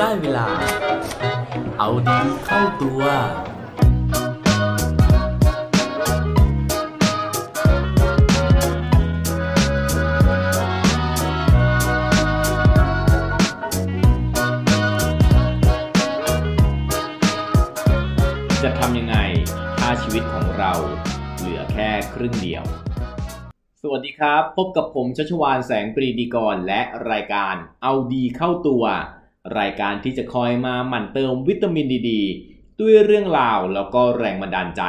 ได้เวลา เอาดีเข้าตัว จะทำยังไงถ้าชีวิตของเราเหลือแค่ครึ่งเดียว สวัสดีครับ พบกับผมชัชวานแสงปรีดีกรและรายการเอาดีเข้าตัว รายการที่จะคอยมาหมั่นเติมวิตามินดีดด้วยเรื่องราวแล้วก็แรงบันดาลใจ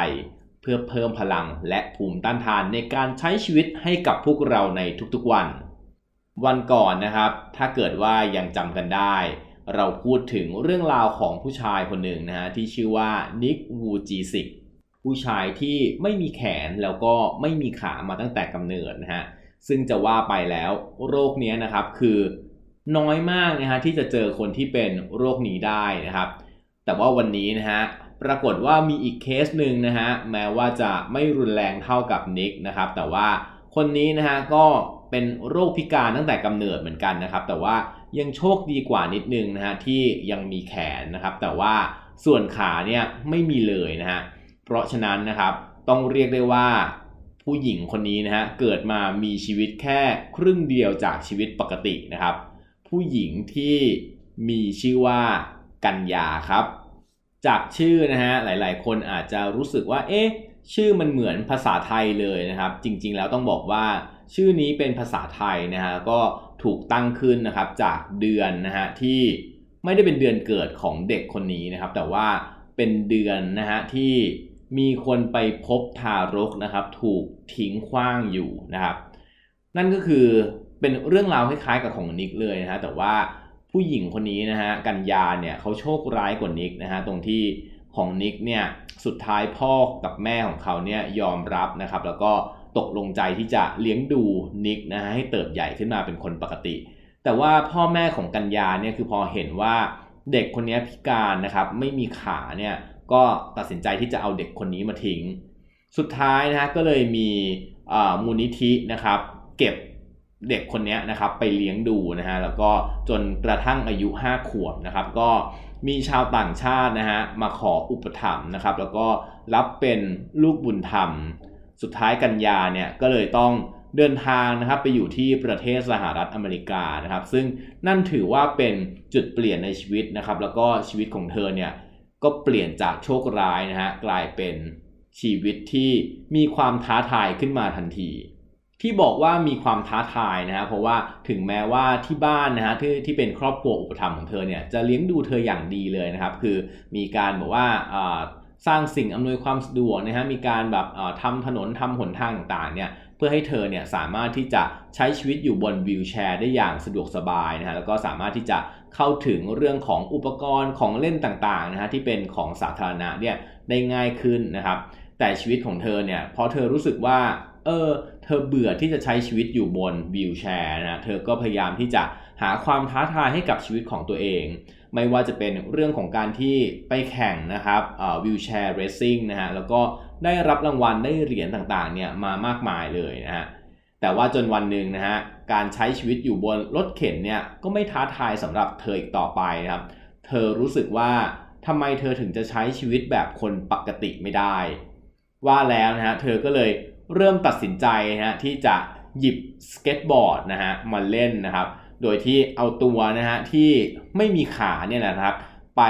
เพื่อเพิ่มพลังและภูมิต้านทานในการใช้ชีวิตให้กับพวกเราในทุกๆวัน วันก่อนนะครับ ถ้าเกิดว่ายังจำกันได้ เราพูดถึงเรื่องราวของผู้ชายคนหนึ่งนะฮะที่ชื่อว่านิกวูจีสิกผู้ชายที่ไม่มีแขนแล้วก็ไม่มีขามาตั้งแต่กำเนิดนะฮะซึ่งจะว่าไปแล้วโรคนี้นะครับคือ น้อยมากนะฮะที่จะเจอคนที่เป็นโรคนี้ได้นะครับ แต่ว่าวันนี้นะฮะปรากฏว่ามีอีกเคสหนึ่งนะฮะแม้ว่าจะไม่รุนแรงเท่ากับนิกนะครับแต่ว่าคนนี้นะฮะก็เป็นโรคพิการตั้งแต่กำเนิดเหมือนกันนะครับ แต่ว่ายังโชคดีกว่านิดนึงนะฮะที่ยังมีแขนนะครับ แต่ว่าส่วนขาเนี่ยไม่มีเลยนะฮะเพราะฉะนั้นนะครับต้องเรียกได้ว่าผู้หญิงคนนี้นะฮะเกิดมามีชีวิตแค่ครึ่งเดียวจากชีวิตปกตินะครับ ผู้หญิงที่มีชื่อว่ากัญญาครับ จากชื่อนะฮะหลายๆ คนอาจจะรู้สึกว่าเอ๊ะชื่อมันเหมือนภาษาไทยเลยนะครับ จริงๆ แล้วต้องบอกว่าชื่อนี้เป็นภาษาไทยนะฮะก็ถูกตั้งขึ้นนะครับจากเดือนนะฮะที่ไม่ได้เป็นเดือนเกิดของเด็กคนนี้นะครับ แต่ว่าเป็นเดือนนะฮะที่มีคนไปพบทารกนะครับ ถูกทิ้งขว้างอยู่นะครับ นั่นก็คือ เป็นเรื่องราวคล้ายๆกับของนิกเลยนะฮะแต่ว่าผู้หญิงคนนี้นะฮะกัญญาเนี่ยเขาโชคร้ายกว่านิกนะฮะตรงที่ของนิกเนี่ยสุดท้ายพ่อกับแม่ของเขาเนี่ยยอมรับนะครับ แล้วก็ตกลงใจที่จะเลี้ยงดูนิกนะฮะให้เติบใหญ่ขึ้นมาเป็นคนปกติ แต่ว่าพ่อแม่ของกัญญาเนี่ยคือพอเห็นว่าเด็กคนนี้พิการนะครับ ไม่มีขาเนี่ยก็ตัดสินใจที่จะเอาเด็กคนนี้มาทิ้ง สุดท้ายนะฮะก็เลยมีมูลนิธินะครับ เก็บ เด็กคนนี้นะครับไปเลี้ยงดูนะฮะแล้วก็จนกระทั่งอายุ 5 ขวบนะครับ ก็มีชาวต่างชาตินะฮะมาขออุปถัมภ์นะครับ แล้วก็รับเป็นลูกบุญธรรม สุดท้ายกันยาเนี่ยก็เลยต้องเดินทางนะครับไปอยู่ที่ประเทศสหรัฐอเมริกานะครับ ซึ่งนั่นถือว่าเป็นจุดเปลี่ยนในชีวิตนะครับ แล้วก็ชีวิตของเธอเนี่ยก็เปลี่ยนจากโชคร้ายนะฮะกลายเป็นชีวิตที่มีความท้าทายขึ้นมาทันที ที่บอกว่ามีความท้าทายนะฮะเพราะว่าถึงแม้ว่าที่บ้านนะฮะที่ที่เป็นครอบครัวอุปถัมภ์ของเธอเนี่ยจะเลี้ยงดูเธออย่างดีเลยนะครับ คือมีการบอกว่าสร้างสิ่งอำนวยความสะดวกนะฮะมีการแบบทำถนนทำหนทางต่างๆเนี่ยเพื่อให้เธอเนี่ยสามารถที่จะใช้ชีวิตอยู่บนวิวแชร์ได้อย่างสะดวกสบายนะฮะแล้วก็สามารถที่จะเข้าถึงเรื่องของอุปกรณ์ของเล่นต่างๆนะฮะที่เป็นของสาธารณะเนี่ยได้ง่ายขึ้นนะครับแต่ชีวิตของเธอเนี่ยพอเธอรู้สึกว่า เออเธอเบื่อที่จะใช้ชีวิตอยู่บนวิวแชร์นะเธอก็พยายามที่จะหาความท้าทายให้กับชีวิตของตัวเอง ไม่ว่าจะเป็นเรื่องของการที่ไปแข่งนะครับ wheelchair racing นะฮะแล้วก็ได้รับรางวัลได้เหรียญต่างๆเนี่ยมามากมายเลยนะฮะแต่ว่าจนวันหนึ่งนะฮะการใช้ชีวิตอยู่บนรถเข็นเนี่ยก็ไม่ท้าทายสำหรับเธออีกต่อไปนะครับ เธอรู้สึกว่าทำไมเธอถึงจะใช้ชีวิตแบบคนปกติไม่ได้ ว่าแล้วนะฮะเธอก็เลย เริ่มตัดสินใจนะฮะที่จะหยิบสเก็ตบอร์ดนะฮะมาเล่นนะครับ โดยที่เอาตัวนะฮะที่ไม่มีขาเนี่ยนะครับ ไป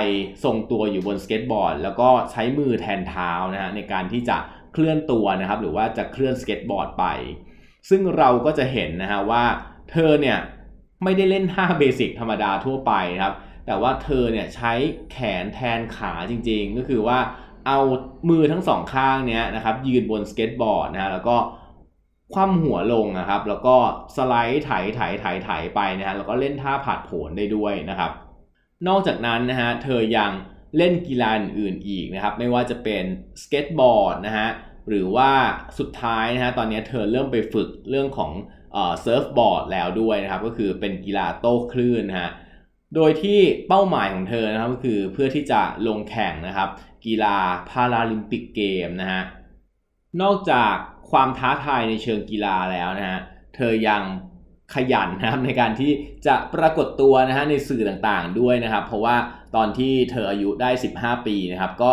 ทรงตัวอยู่บนสเก็ตบอร์ด แล้วก็ใช้มือแทนเท้านะฮะในการที่จะเคลื่อนตัวนะครับ หรือว่าจะเคลื่อนสเก็ตบอร์ดไป ซึ่งเราก็จะเห็นนะฮะว่าเธอเนี่ยไม่ได้เล่นท่าเบสิกธรรมดาทั่วไปนะครับ แต่ว่าเธอเนี่ยใช้แขนแทนขาจริงๆ ก็คือว่า เอามือทั้งสองข้างเนี้ยนะครับยืนบนสเก็ตบอร์ดนะฮะแล้วก็คว่ำหัวลงนะครับ แล้วก็สไลด์ไถไถไถไถไปนะฮะแล้วก็เล่นท่าผาดโผนได้ด้วยนะครับ นอกจากนั้นนะฮะเธอยังเล่นกีฬาอื่นอีกนะครับ ไม่ว่าจะเป็นสเก็ตบอร์ดนะฮะหรือว่าสุดท้ายนะฮะตอนนี้เธอเริ่มไปฝึกเรื่องของเซิร์ฟบอร์ดแล้วด้วยนะครับ ก็คือเป็นกีฬาโต้คลื่นนะฮะโดยที่เป้าหมายของเธอนะครับก็คือเพื่อที่จะลงแข่งนะครับ กีฬาพาราลิมปิกเกมนะฮะนอกจากความท้าทายในเชิงกีฬาแล้วนะฮะเธอยังขยันนะครับในการที่จะปรากฏตัวนะฮะในสื่อต่างๆด้วยนะครับ เพราะว่าตอนที่เธออายุได้ 15 ปีนะครับ ก็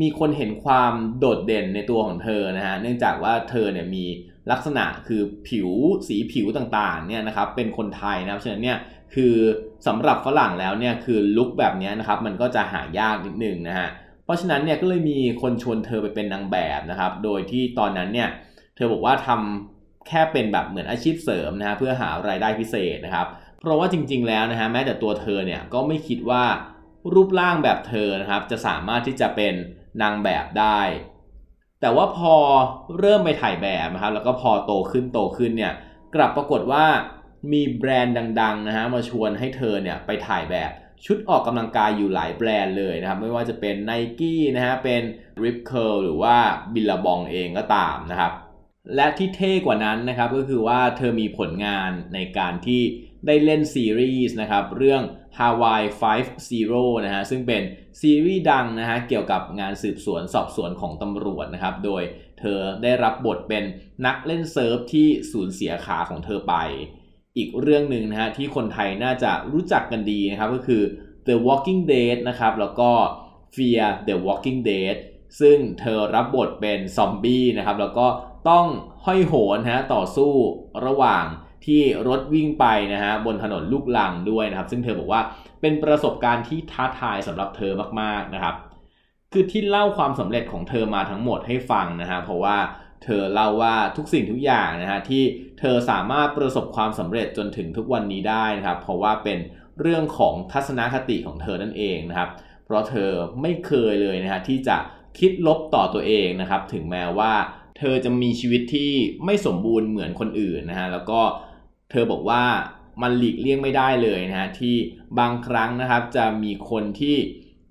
มีคนเห็นความโดดเด่นในตัวของเธอนะฮะเนื่องจากว่าเธอเนี่ยมีลักษณะคือผิวสีผิวต่างๆเนี่ยนะครับเป็นคนไทยนะครับฉะนั้นเนี่ยคือสำหรับฝรั่งแล้วเนี่ยคือลุคแบบนี้นะครับมันก็จะหายากนิดนึงนะฮะเพราะฉะนั้นเนี่ยก็เลยมีคนชวนเธอไปเป็นนางแบบนะครับ โดยที่ตอนนั้นเนี่ยเธอบอกว่าทำแค่เป็นแบบเหมือนอาชีพเสริมนะฮะเพื่อหารายได้พิเศษนะครับ เพราะว่าจริง ๆ แล้วนะฮะแม้แต่ตัวเธอเนี่ยก็ไม่คิดว่ารูปร่างแบบเธอนะครับ จะสามารถที่จะเป็นนางแบบได้ แต่ว่าพอเริ่มไปถ่ายแบบนะครับ แล้วก็พอโตขึ้นโตขึ้นเนี่ยกลับปรากฏว่ามีแบรนด์ดังๆนะฮะมาชวนให้เธอเนี่ยไปถ่ายแบบ ชุดออกกำลังกายอยู่หลายแบรนด์เลยนะครับ ไม่ว่าจะเป็น n i กี้นะฮะเป็น Rip Curl หรือว่า Billabong เองก็ตามนะครับ และที่เท่กว่านั้นนะครับก็คือว่าเธอมีผลงานในการที่ได้เล่นซีรีส์นะครับเรื่อง Hawaii 5นะฮะซึ่งเป็นซีรีส์ดังนะฮะเกี่ยวกับงานสืบสวนสอบสวนของตำรวจนะครับ โดยเธอได้รับบทเป็นนักเล่นเซิร์ฟที่สูญเสียขาของเธอไป อีกเรื่องหนึ่งนะฮะที่คนไทยน่าจะรู้จักกันดีนะครับก็คือ The Walking Dead นะครับแล้วก็ Fear the Walking Dead ซึ่งเธอรับบทเป็นซอมบี้นะครับแล้วก็ต้องห้อยโหนฮะต่อสู้ระหว่างที่รถวิ่งไปนะฮะบนถนนลูกลังด้วยนะครับ ซึ่งเธอบอกว่าเป็นประสบการณ์ที่ท้าทายสำหรับเธอมากๆนะครับ คือที่เล่าความสำเร็จของเธอมาทั้งหมดให้ฟังนะฮะเพราะว่า เธอเล่าว่าทุกสิ่งทุกอย่างนะฮะที่เธอสามารถประสบความสำเร็จจนถึงทุกวันนี้ได้นะครับ เพราะว่าเป็นเรื่องของทัศนคติของเธอนั่นเองนะครับ เพราะเธอไม่เคยเลยนะฮะที่จะคิดลบต่อตัวเองนะครับ ถึงแม้ว่า เธอจะมีชีวิตที่ไม่สมบูรณ์เหมือนคนอื่นนะฮะแล้วก็เธอบอกว่ามันหลีกเลี่ยงไม่ได้เลยนะฮะที่บางครั้งนะครับจะมีคนที่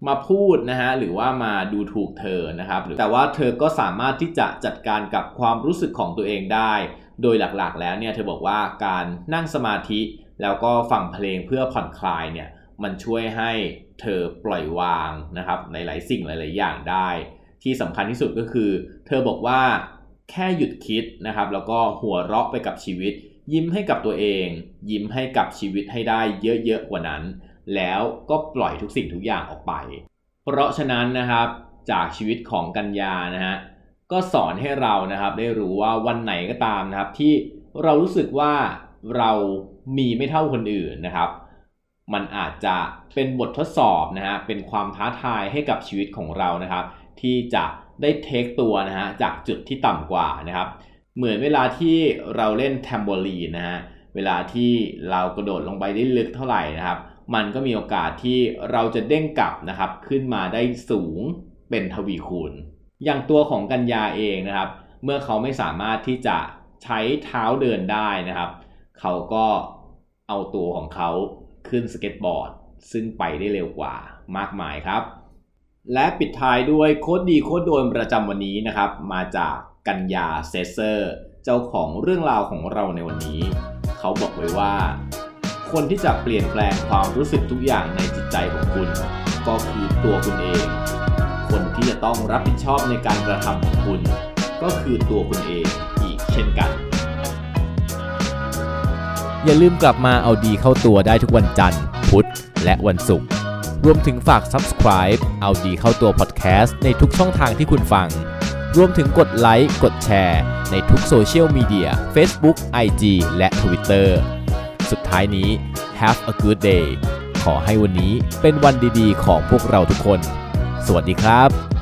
มาพูดนะฮะหรือว่ามาดูถูกเธอนะครับแต่ว่าเธอก็สามารถที่จะจัดการกับความรู้สึกของตัวเองได้ โดยหลักๆ แล้วเนี่ยเธอบอกว่าการนั่งสมาธิแล้วก็ฟังเพลงเพื่อผ่อนคลายเนี่ยมันช่วยให้เธอปล่อยวางนะครับในหลายสิ่งหลาย ๆ อย่างได้ ที่สำคัญที่สุดก็คือ เธอบอกว่าแค่หยุดคิดนะครับ แล้วก็หัวเราะไปกับชีวิต ยิ้มให้กับตัวเอง ยิ้มให้กับชีวิตให้ได้เยอะ ๆ กว่านั้น แล้วก็ปล่อยทุกสิ่งทุกอย่างออกไป เพราะฉะนั้นนะครับจากชีวิตของกัญญานะฮะก็สอนให้เรานะครับได้รู้ว่าวันไหนก็ตามนะครับ ที่เรารู้สึกว่าเรามีไม่เท่าคนอื่นนะครับ มันอาจจะเป็นบททดสอบนะฮะเป็นความท้าทายให้กับชีวิตของเรานะครับ ที่จะได้เทคตัวนะฮะจากจุดที่ต่ำกว่านะครับ เหมือนเวลาที่เราเล่นแทมโบลีนนะฮะเวลาที่เรากระโดดลงไปได้ลึกเท่าไหร่นะครับ มันก็มีโอกาสที่เราจะเด้งกลับนะครับ ขึ้นมาได้สูงเป็นทวีคูณ อย่างตัวของกัญญาเองนะครับ เมื่อเขาไม่สามารถที่จะใช้เท้าเดินได้นะครับ เขาก็เอาตัวของเขาขึ้นสเก็ตบอร์ด ซึ่งไปได้เร็วกว่ามากมายครับ และปิดท้ายด้วย quote ดี quote โดนประจำวันนี้นะครับ มาจากกัญญาเซสเซอร์ เจ้าของเรื่องราวของเราในวันนี้ เขาบอกไว้ว่า คนที่จะเปลี่ยนแปลงความรู้สึกทุกอย่างในจิตใจของคุณ ก็คือตัวคุณเอง คนที่จะต้องรับผิดชอบในการกระทำของคุณ ก็คือตัวคุณเองอีกเช่นกัน อย่าลืมกลับมาเอาดีเข้าตัวได้ทุกวันจันทร์ พุธ และวันศุกร์รวมถึงฝาก subscribe เอาดีเข้าตัว podcast ในทุกช่องทางที่คุณฟัง รวมถึงกดไลค์ กดแชร์ ในทุกโซเชียลมีเดีย Facebook, IG และ Twitter สุดท้ายนี้ have a good day ขอให้วันนี้เป็นวันดีๆ ของพวกเราทุกคน สวัสดีครับ